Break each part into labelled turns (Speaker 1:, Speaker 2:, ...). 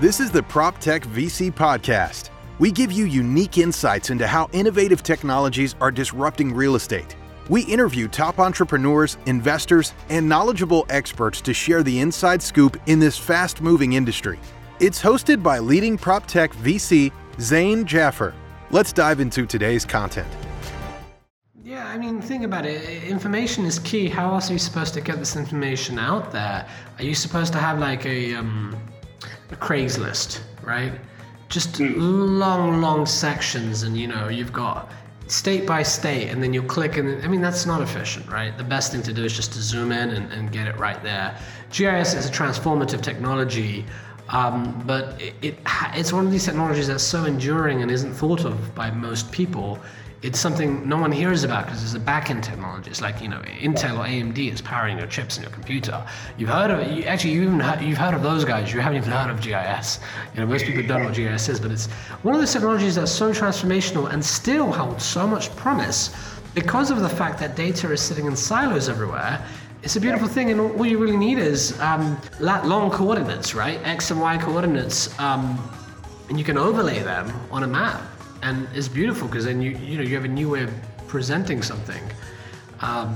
Speaker 1: This is the PropTech VC Podcast. We give you unique insights into how innovative technologies are disrupting real estate. We interview top entrepreneurs, investors, and knowledgeable experts to share the inside scoop in this fast moving industry. It's hosted by leading PropTech VC Zain Jaffer. Let's dive into today's content.
Speaker 2: Yeah, I mean, think about it. Information is key. How else are you supposed to get this information out there? Are you supposed to have like a um, Craigslist, right? Just mm. long, long sections, and you know, you've got state by state, and then you click, and I mean, that's not efficient, right? The best thing to do is just to zoom in and, and get it right there. GIS is a transformative technology. Um, but it, it, it's one of these technologies that's so enduring and isn't thought of by most people it's something no one hears about because it's a back-end technology. It's like you know Intel or AMD is powering your chips in your computer. You've heard of it. You, actually, you even heard, you've heard of those guys. You haven't even heard of GIS. You know most people don't know what GIS is, but it's one of those technologies that's so transformational and still holds so much promise because of the fact that data is sitting in silos everywhere. It's a beautiful thing, and all you really need is um, long coordinates, right? X and Y coordinates, um, and you can overlay them on a map and it's beautiful because then you you know you have a new way of presenting something. Um,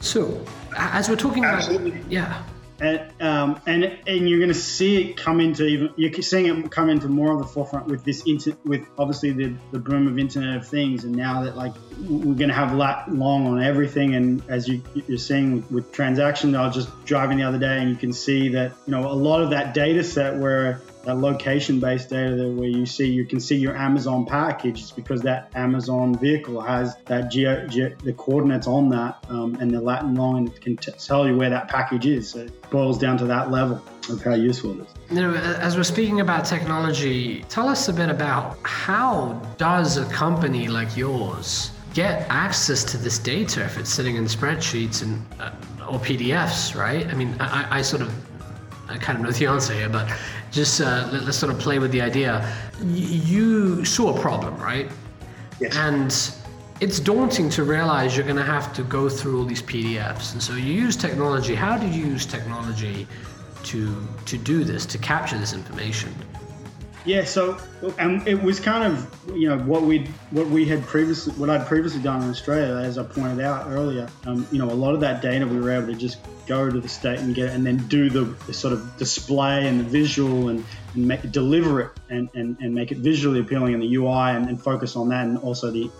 Speaker 2: so as we're talking Absolutely. about, yeah.
Speaker 3: And, um, and and you're going to see it come into even you're seeing it come into more of the forefront with this inter, with obviously the, the boom of Internet of Things and now that like we're going to have lat long on everything and as you you're seeing with, with transaction I was just driving the other day and you can see that you know a lot of that data set where that location-based data where you see you can see your Amazon package. It's because that Amazon vehicle has that geo, geo the coordinates on that um, and the lat long can t- tell you where that package is. So it boils down to that level of how useful it is.
Speaker 2: You know, as we're speaking about technology, tell us a bit about how does a company like yours get access to this data if it's sitting in spreadsheets and uh, or PDFs, right? I mean, I, I sort of I kind of know the answer here, but just uh, let, us sort of play with the idea. Y- you saw a problem, right?
Speaker 3: Yes.
Speaker 2: And it's daunting to realize you're going to have to go through all these PDFs. And so you use technology. How did you use technology to to do this, to capture this information?
Speaker 3: Yeah, so and it was kind of you know what we what we had previously what I'd previously done in Australia, as I pointed out earlier. Um, you know, a lot of that data we were able to just go to the state and get it, and then do the, the sort of display and the visual and, and make, deliver it and, and, and make it visually appealing in the UI and, and focus on that, and also the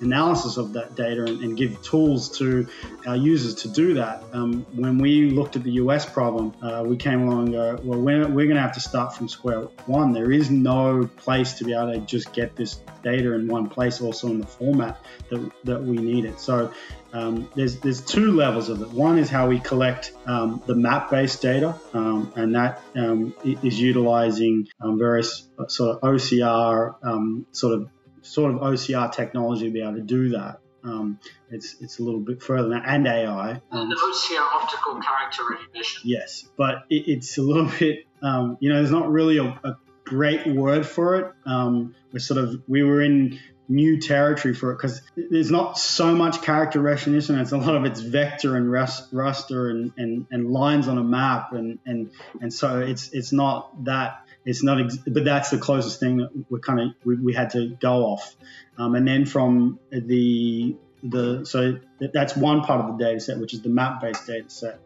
Speaker 3: analysis of that data and, and, give tools to our users to do that. Um, when we looked at the US problem, uh, we came along and go, well, we're, we're going to have to start from square one. There is no place to be able to just get this data in one place, also in the format that, that we need it. So um, there's there's two levels of it. One is how we collect um, the map-based data, um, and that um, is utilizing um, various uh, sort of OCR um, sort of sort of OCR technology to be able to do that. Um, it's it's a little bit further than that, and AI.
Speaker 2: Um, the OCR optical character recognition.
Speaker 3: Yes, but it, it's a little bit. Um, you know, there's not really a, a great word for it. Um, we're sort of we were in new territory for it because there's not so much character recognition. It's a lot of it's vector and raster and, and, and lines on a map, and, and and so it's it's not that it's not, ex- but that's the closest thing that we kind of we, we, had to go off. Um, and then from the the so that's one part of the data set, which is the map-based data set,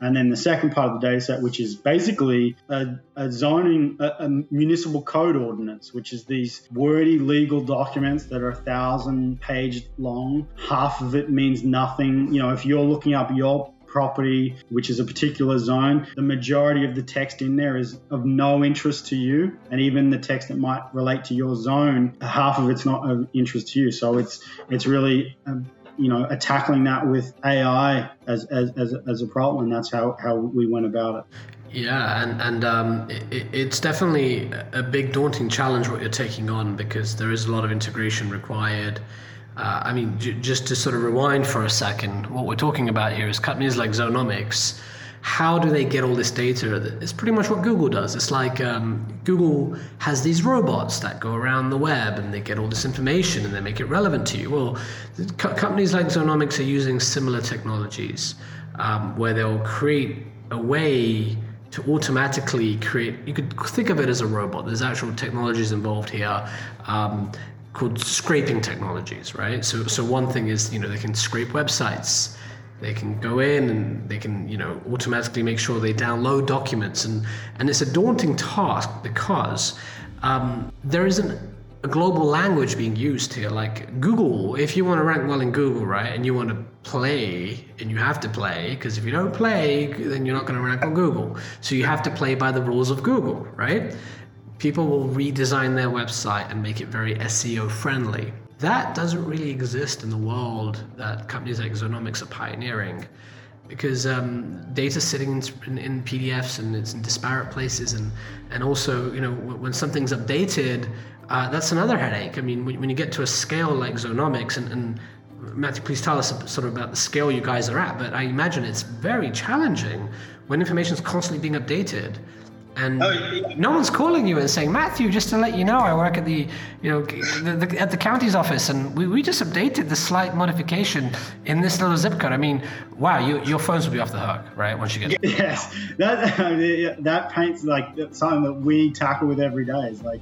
Speaker 3: and then the second part of the data set, which is basically a, a zoning, a, a, municipal code ordinance, which is these wordy legal documents that are a thousand page long. Half of it means nothing. You know, if you're looking up your property, which is a particular zone, the majority of the text in there is of no interest to you. And even the text that might relate to your zone, half of it's not of interest to you. So it's it's really um, you know tackling that with AI as, as, as, as a problem. And that's how, how we went about it.
Speaker 2: Yeah, and and um, it, it's definitely a big daunting challenge what you're taking on because there is a lot of integration required. Uh, I mean, j- just to sort of rewind for a second, what we're talking about here is companies like Zoneomics. How do they get all this data? It's pretty much what Google does. It's like um, Google has these robots that go around the web and they get all this information and they make it relevant to you. Well, co- companies like Zoneomics are using similar technologies um, where they'll create a way to automatically create. You could think of it as a robot. There's actual technologies involved here. Um, called scraping technologies, right? So, so one thing is, you know, they can scrape websites. They can go in and they can, you know, automatically make sure they download documents, and and it's a daunting task because um, there isn't a global language being used here. Like Google, if you want to rank well in Google, right, and you want to play, and you have to play, because if you don't play, then you're not going to rank on Google. So you have to play by the rules of Google, right? People will redesign their website and make it very SEO friendly. That doesn't really exist in the world that companies like Zoneomics are pioneering because um, data sitting in, in, PDFs and it's in disparate places, and and also you know when something's updated, uh, that's another headache. I mean, when, when, you get to a scale like Zoneomics, and, and Matthew, please tell us sort of about the scale you guys are at. But I imagine it's very challenging when information is constantly being updated and oh, yeah. no one's calling you and saying, Matthew, just to let you know, I work at the, you know, the, the, at the county's office, and we, we just updated the slight modification in this little zip code. I mean, wow, you, your phones will be off the hook, right? Once you get
Speaker 3: yes, that that paints like something that we tackle with every day. Is like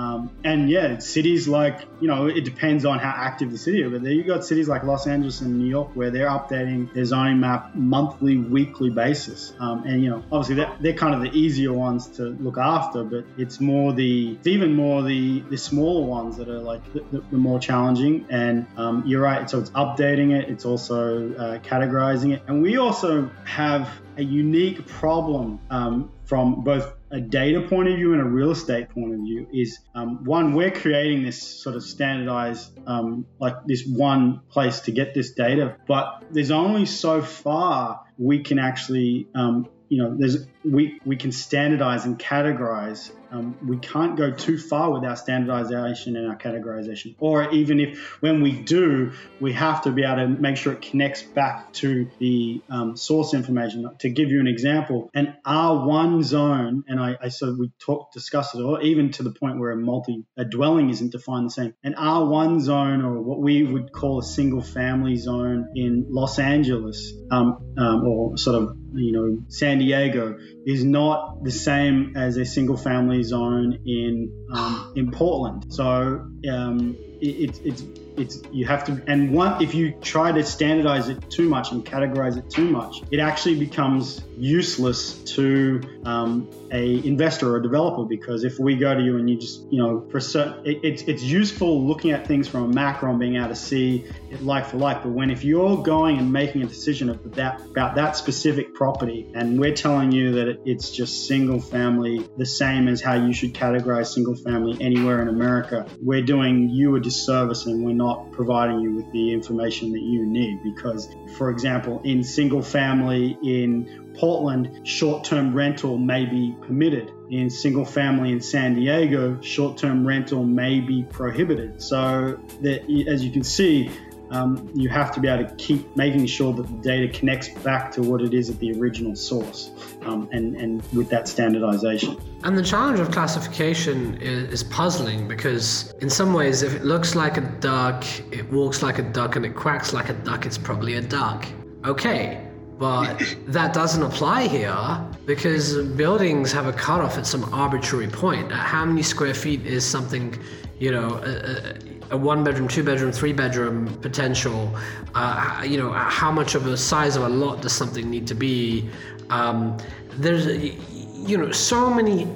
Speaker 3: um, and yeah, cities like, you know, it depends on how active the city is, but there you got cities like Los Angeles and New York where they're updating their zoning map monthly, weekly basis. Um, and, you know, obviously they're, they're, kind of the easier ones to look after, but it's more the, it's even more the, the smaller ones that are like the, the, the more challenging. And um, you're right, so it's updating it, it's also uh, categorizing it. And we also have a unique problem um, from both a data point of view and a real estate point of view is um, one we're creating this sort of standardized um, like this one place to get this data but there's only so far we can actually um, you know there's we we can standardize and categorize um, we can't go too far with our standardization and our categorization. Or even if when we do, we have to be able to make sure it connects back to the um, source information. To give you an example, an R1 zone, and I, I of we talked discussed it, or even to the point where a multi a dwelling isn't defined the same. An R1 zone, or what we would call a single family zone in Los Angeles, um, um or sort of you know San Diego, is not the same as a single family zone in um, in Portland. So um, it, it, it's it's you have to and one if you try to standardize it too much and categorize it too much it actually becomes useless to um, a investor or a developer because if we go to you and you just you know for certain it, it's it's useful looking at things from a macro and being able to see it like for like. But when if you're going and making a decision of that about that specific property and we're telling you that it, it's just single family the same as how you should categorize single family anywhere in America we're doing you a disservice and we're not providing you with the information that you need because for example in single family in Portland, short term rental may be permitted. In single family in San Diego, short term rental may be prohibited. So, that, as you can see, um, you have to be able to keep making sure that the data connects back to what it is at the original source um, and, and with that standardization.
Speaker 2: And the challenge of classification is, is, puzzling because, in some ways, if it looks like a duck, it walks like a duck, and it quacks like a duck, it's probably a duck. Okay, but that doesn't apply here because buildings have a cutoff at some arbitrary point. How many square feet is something, you know, a, a one bedroom, two bedroom, three bedroom potential? Uh, you know, how much of a size of a lot does something need to be? Um, there's, you know, so many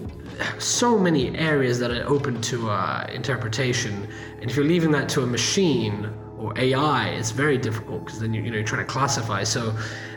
Speaker 2: so many areas that are open to uh, interpretation. And if you're leaving that to a machine or AI, it's very difficult because then you, you know you're trying to classify. So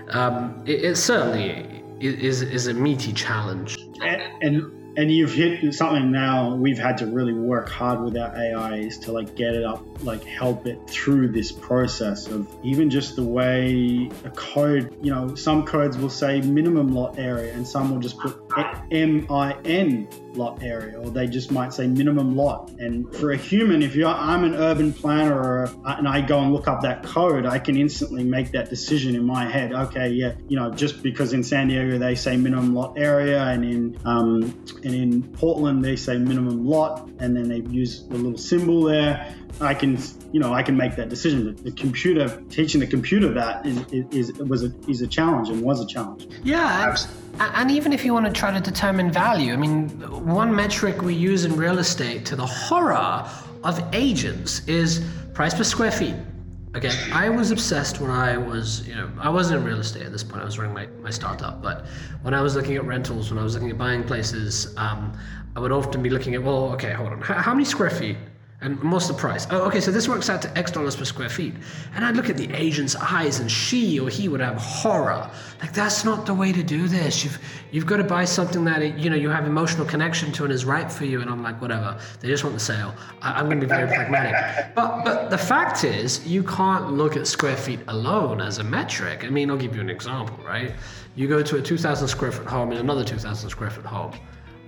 Speaker 2: um, it, it, certainly is is a meaty challenge.
Speaker 3: And, and and you've hit something now we've had to really work hard with our ais to like get it up, like help it through this process of even just the way a code, you know, some codes will say minimum lot area and some will just put M I N lot area, or they just might say minimum lot. And for a human, if you're, I'm an urban planner or, and I go and look up that code, I can instantly make that decision in my head. Okay, yeah, you know, just because in San Diego they say minimum lot area, and in um, and in Portland they say minimum lot, and then they use the little symbol there. I can, you know, I can make that decision. The computer teaching the computer that is, is was a, is a challenge and was a challenge.
Speaker 2: Yeah, and, and even if you want to try to determine value, I mean, one metric we use in real estate to the horror of agents is price per square feet. Okay, I was obsessed when I was, you know, I wasn't in real estate at this point. I was running my, my startup, but when I was looking at rentals, when I was looking at buying places, um, I would often be looking at, well, okay, hold on, how, how many square feet and what's the price? Oh, okay, so this works out to X dollars per square feet. And I'd look at the agent's eyes, and she or he would have horror. Like that's not the way to do this. You've you've got to buy something that you know you have emotional connection to and is right for you. And I'm like, whatever. They just want the sale. I, am going to be very pragmatic. But but the fact is, you can't look at square feet alone as a metric. I mean, I'll give you an example, right? You go to a 2,000 square foot home and another 2,000 square foot home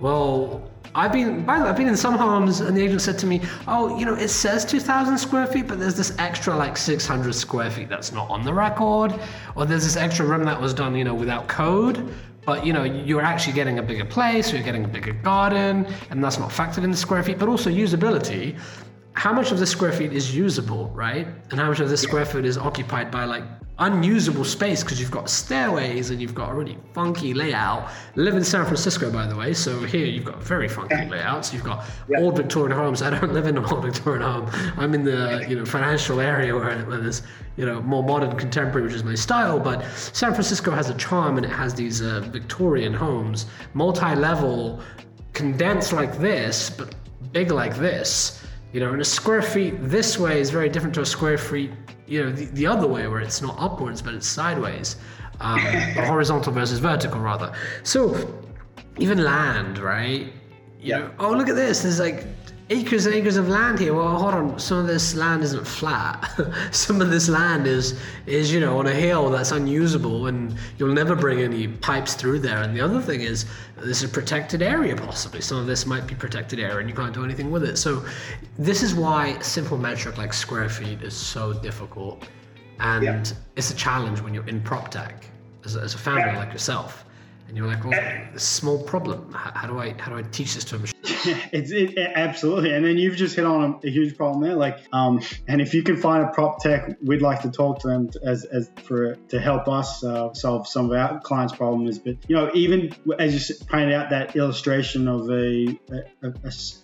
Speaker 2: well, I've been by the way, I've been in some homes, and the agent said to me, "Oh, you know, it says 2,000 square feet, but there's this extra like 600 square feet that's not on the record, or there's this extra room that was done, you know, without code." But you know, you're actually getting a bigger place, you're getting a bigger garden, and that's not factored in the square feet. But also usability. How much of the square feet is usable, right? And how much of the square foot is occupied by like unusable space because you've got stairways and you've got a really funky layout. I live in San Francisco, by the way, so here you've got very funky layouts. You've got old Victorian homes. I don't live in an old Victorian home. I'm in the you know financial area where, where there's you know more modern contemporary, which is my style. But San Francisco has a charm and it has these uh, Victorian homes, multi-level, condensed like this, but big like this. You know, and a square feet this way is very different to a square feet you know the, the other way where it's not upwards but it's sideways. Um, horizontal versus vertical rather. So even land right? You yeah. know oh look at this. There's like acres and acres of land here. Well, hold on. Some of this land isn't flat. Some of this land is is you know on a hill that's unusable, and you'll never bring any pipes through there. And the other thing is, this is a protected area possibly. Some of this might be protected area, and you can't do anything with it. So, this is why a simple metric like square feet is so difficult, and yeah. it's a challenge when you're in prop tech as a, as a founder yeah. like yourself and you're like, well, small problem. How, how, do I how do I teach this to a machine?
Speaker 3: it's it, absolutely, and then you've just hit on a, a, huge problem there. Like, um, and if you can find a prop tech, we'd like to talk to them as, as for to help us uh, solve some of our clients' problems. But you know, even as you pointed out, that illustration of a, a,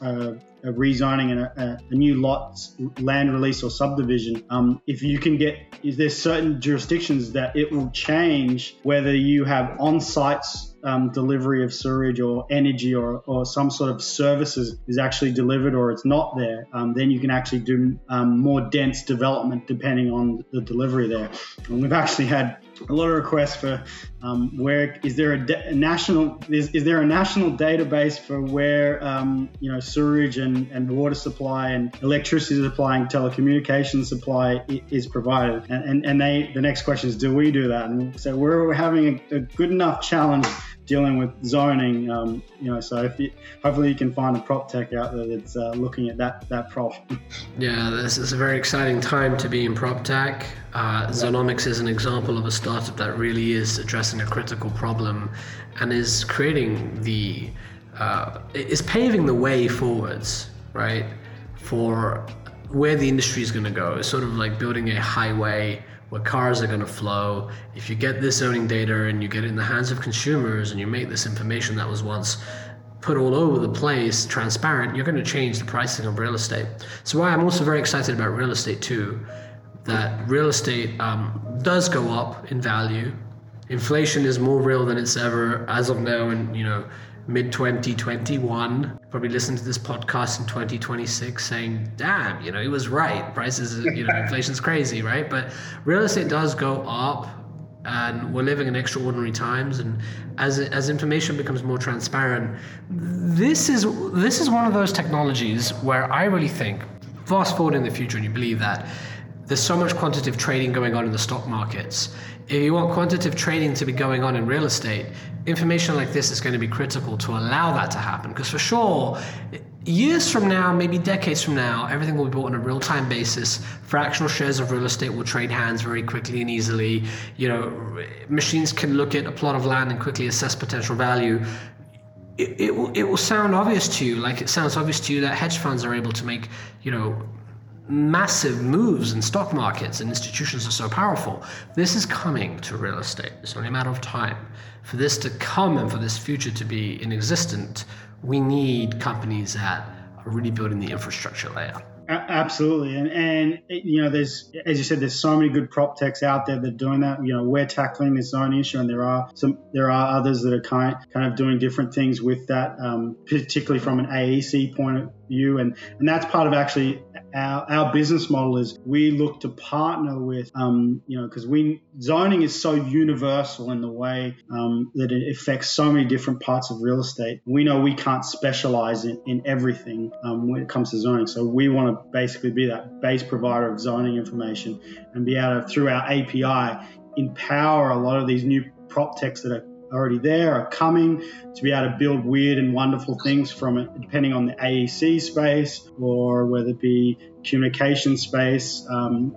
Speaker 3: a a rezoning and a, a, new lot land release or subdivision, um, if you can get, is there certain jurisdictions that it will change whether you have on sites um, delivery of sewage or energy or, or some sort of services is actually delivered or it's not there, um, then you can actually do um, more dense development depending on the delivery there. And we've actually had a lot of requests for um, where is there a, de- a national is, is, there a national database for where um, you know sewage and, and water supply and electricity supply and telecommunications supply is provided and, and, and they the next question is do we do that and so we're having a, a good enough challenge dealing with zoning. Um, you know, so you, hopefully you can find a prop tech out there that's uh, looking at that that problem.
Speaker 2: Yeah, this is a very exciting time to be in prop tech. Uh, Zoneomics is an example of a startup that really is addressing a critical problem and is creating the uh, is paving the way forwards, right, for where the industry is going to go. It's sort of like building a highway where cars are going to flow. If you get this zoning data and you get it in the hands of consumers and you make this information that was once put all over the place transparent, you're going to change the pricing of real estate. So why I'm also very excited about real estate too, that real estate um, does go up in value. Inflation is more real than it's ever as of now, and you know mid 2021 probably listen to this podcast in 2026 saying damn you know he was right. Prices you know inflation's crazy right? But real estate does go up and we're living in extraordinary times. And as as information becomes more transparent this is this is one of those technologies where i really think fast forward in the future and you believe that there's so much quantitative trading going on in the stock markets if you want quantitative trading to be going on in real estate, information like this is going to be critical to allow that to happen. Because for sure, years from now, maybe decades from now, everything will be bought on a real-time basis. Fractional shares of real estate will trade hands very quickly and easily. You know, machines can look at a plot of land and quickly assess potential value it, it, will, it will sound obvious to you, like it sounds obvious to you that hedge funds are able to make, you know, massive moves in stock markets and institutions are so powerful. This is coming to real estate. It's only a matter of time. For this to come and for this future to be in existence, we need companies that are really building the infrastructure layer.
Speaker 3: Absolutely, and and you know, there's as you said, there's so many good prop techs out there that are doing that. You know, we're tackling this zone issue, and there are some, there are others that are kind kind of doing different things with that, um, particularly from an AEC point of view, and and that's part of actually our, our business model is we look to partner with, um, you know, because we zoning is so universal in the way um, that it affects so many different parts of real estate. We know we can't specialize in, in everything um, when it comes to zoning, so we want to basically be that base provider of zoning information and be able to through our API empower a lot of these new prop techs that are already there are coming to be able to build weird and wonderful things from it, depending on the AEC space or whether it be communication space. Um,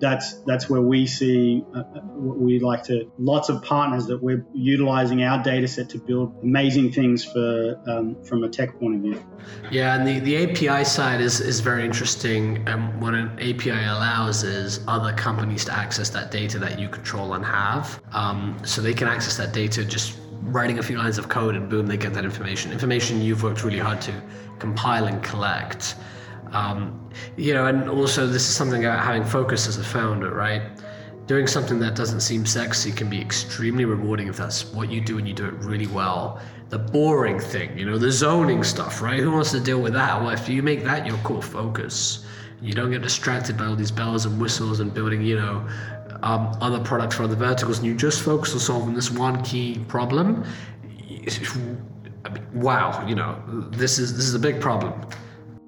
Speaker 3: that's that's where we see uh, uh we like to lots of partners that we're utilizing our data set to build amazing things for um, from a tech point of view.
Speaker 2: Yeah, and the, the API side is, is very interesting. And what an API allows is other companies to access that data that you control and have. Um, so they can access that data just writing a few lines of code and boom, they get that information. Information you've worked really hard to compile and collect. Um, you know, and also this is something about having focus as a founder, right? Doing something that doesn't seem sexy can be extremely rewarding if that's what you do and you do it really well. The boring thing, you know, the zoning stuff, right? Who wants to deal with that? Well, if you make that your core focus, you don't get distracted by all these bells and whistles and building, you know, um, other products for other verticals, and you just focus on solving this one key problem. I mean, wow, you know, this is this is a big problem.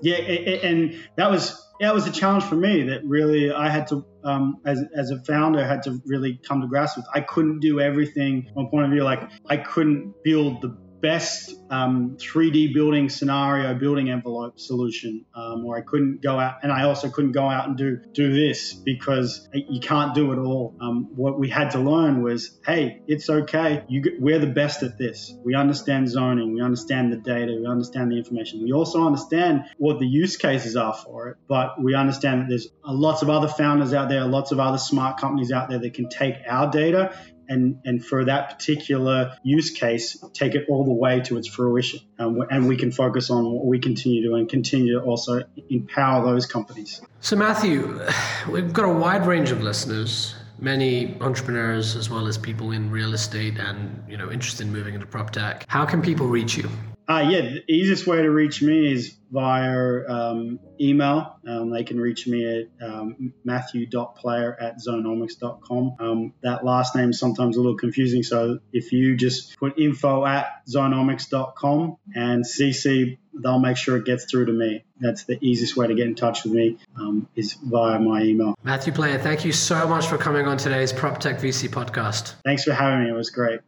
Speaker 3: Yeah, and that was that was a challenge for me that really I had to, um, as, as a founder, had to really come to grasp with. I couldn't do everything from a point of view. Like I couldn't build the best um, 3D building scenario, building envelope solution, um, or I couldn't go out, and I also couldn't go out and do do this because you can't do it all. Um, what we had to learn was, hey, it's okay. You, we're the best at this. We understand zoning, we understand the data, we understand the information. We also understand what the use cases are for it, but we understand that there's lots of other founders out there, lots of other smart companies out there that can take our data and, and for that particular use case, take it all the way to its fruition. Um, and we can focus on what we continue to and continue to also empower those companies.
Speaker 2: So, Matthew, we've got a wide range of listeners many entrepreneurs as well as people in real estate and you know interested in moving into prop tech how can people reach you
Speaker 3: uh, yeah, the easiest way to reach me is via um, email. Um, they can reach me at um, matthew.player at zoneomics.com. Um, that last name is sometimes a little confusing, so if you just put info at zoneomics.com and CC, they'll make sure it gets through to me. That's the easiest way to get in touch with me um, is via my email.
Speaker 2: Matthew Player, thank you so much for coming on today's Prop Tech VC podcast.
Speaker 3: Thanks for having me. It was great.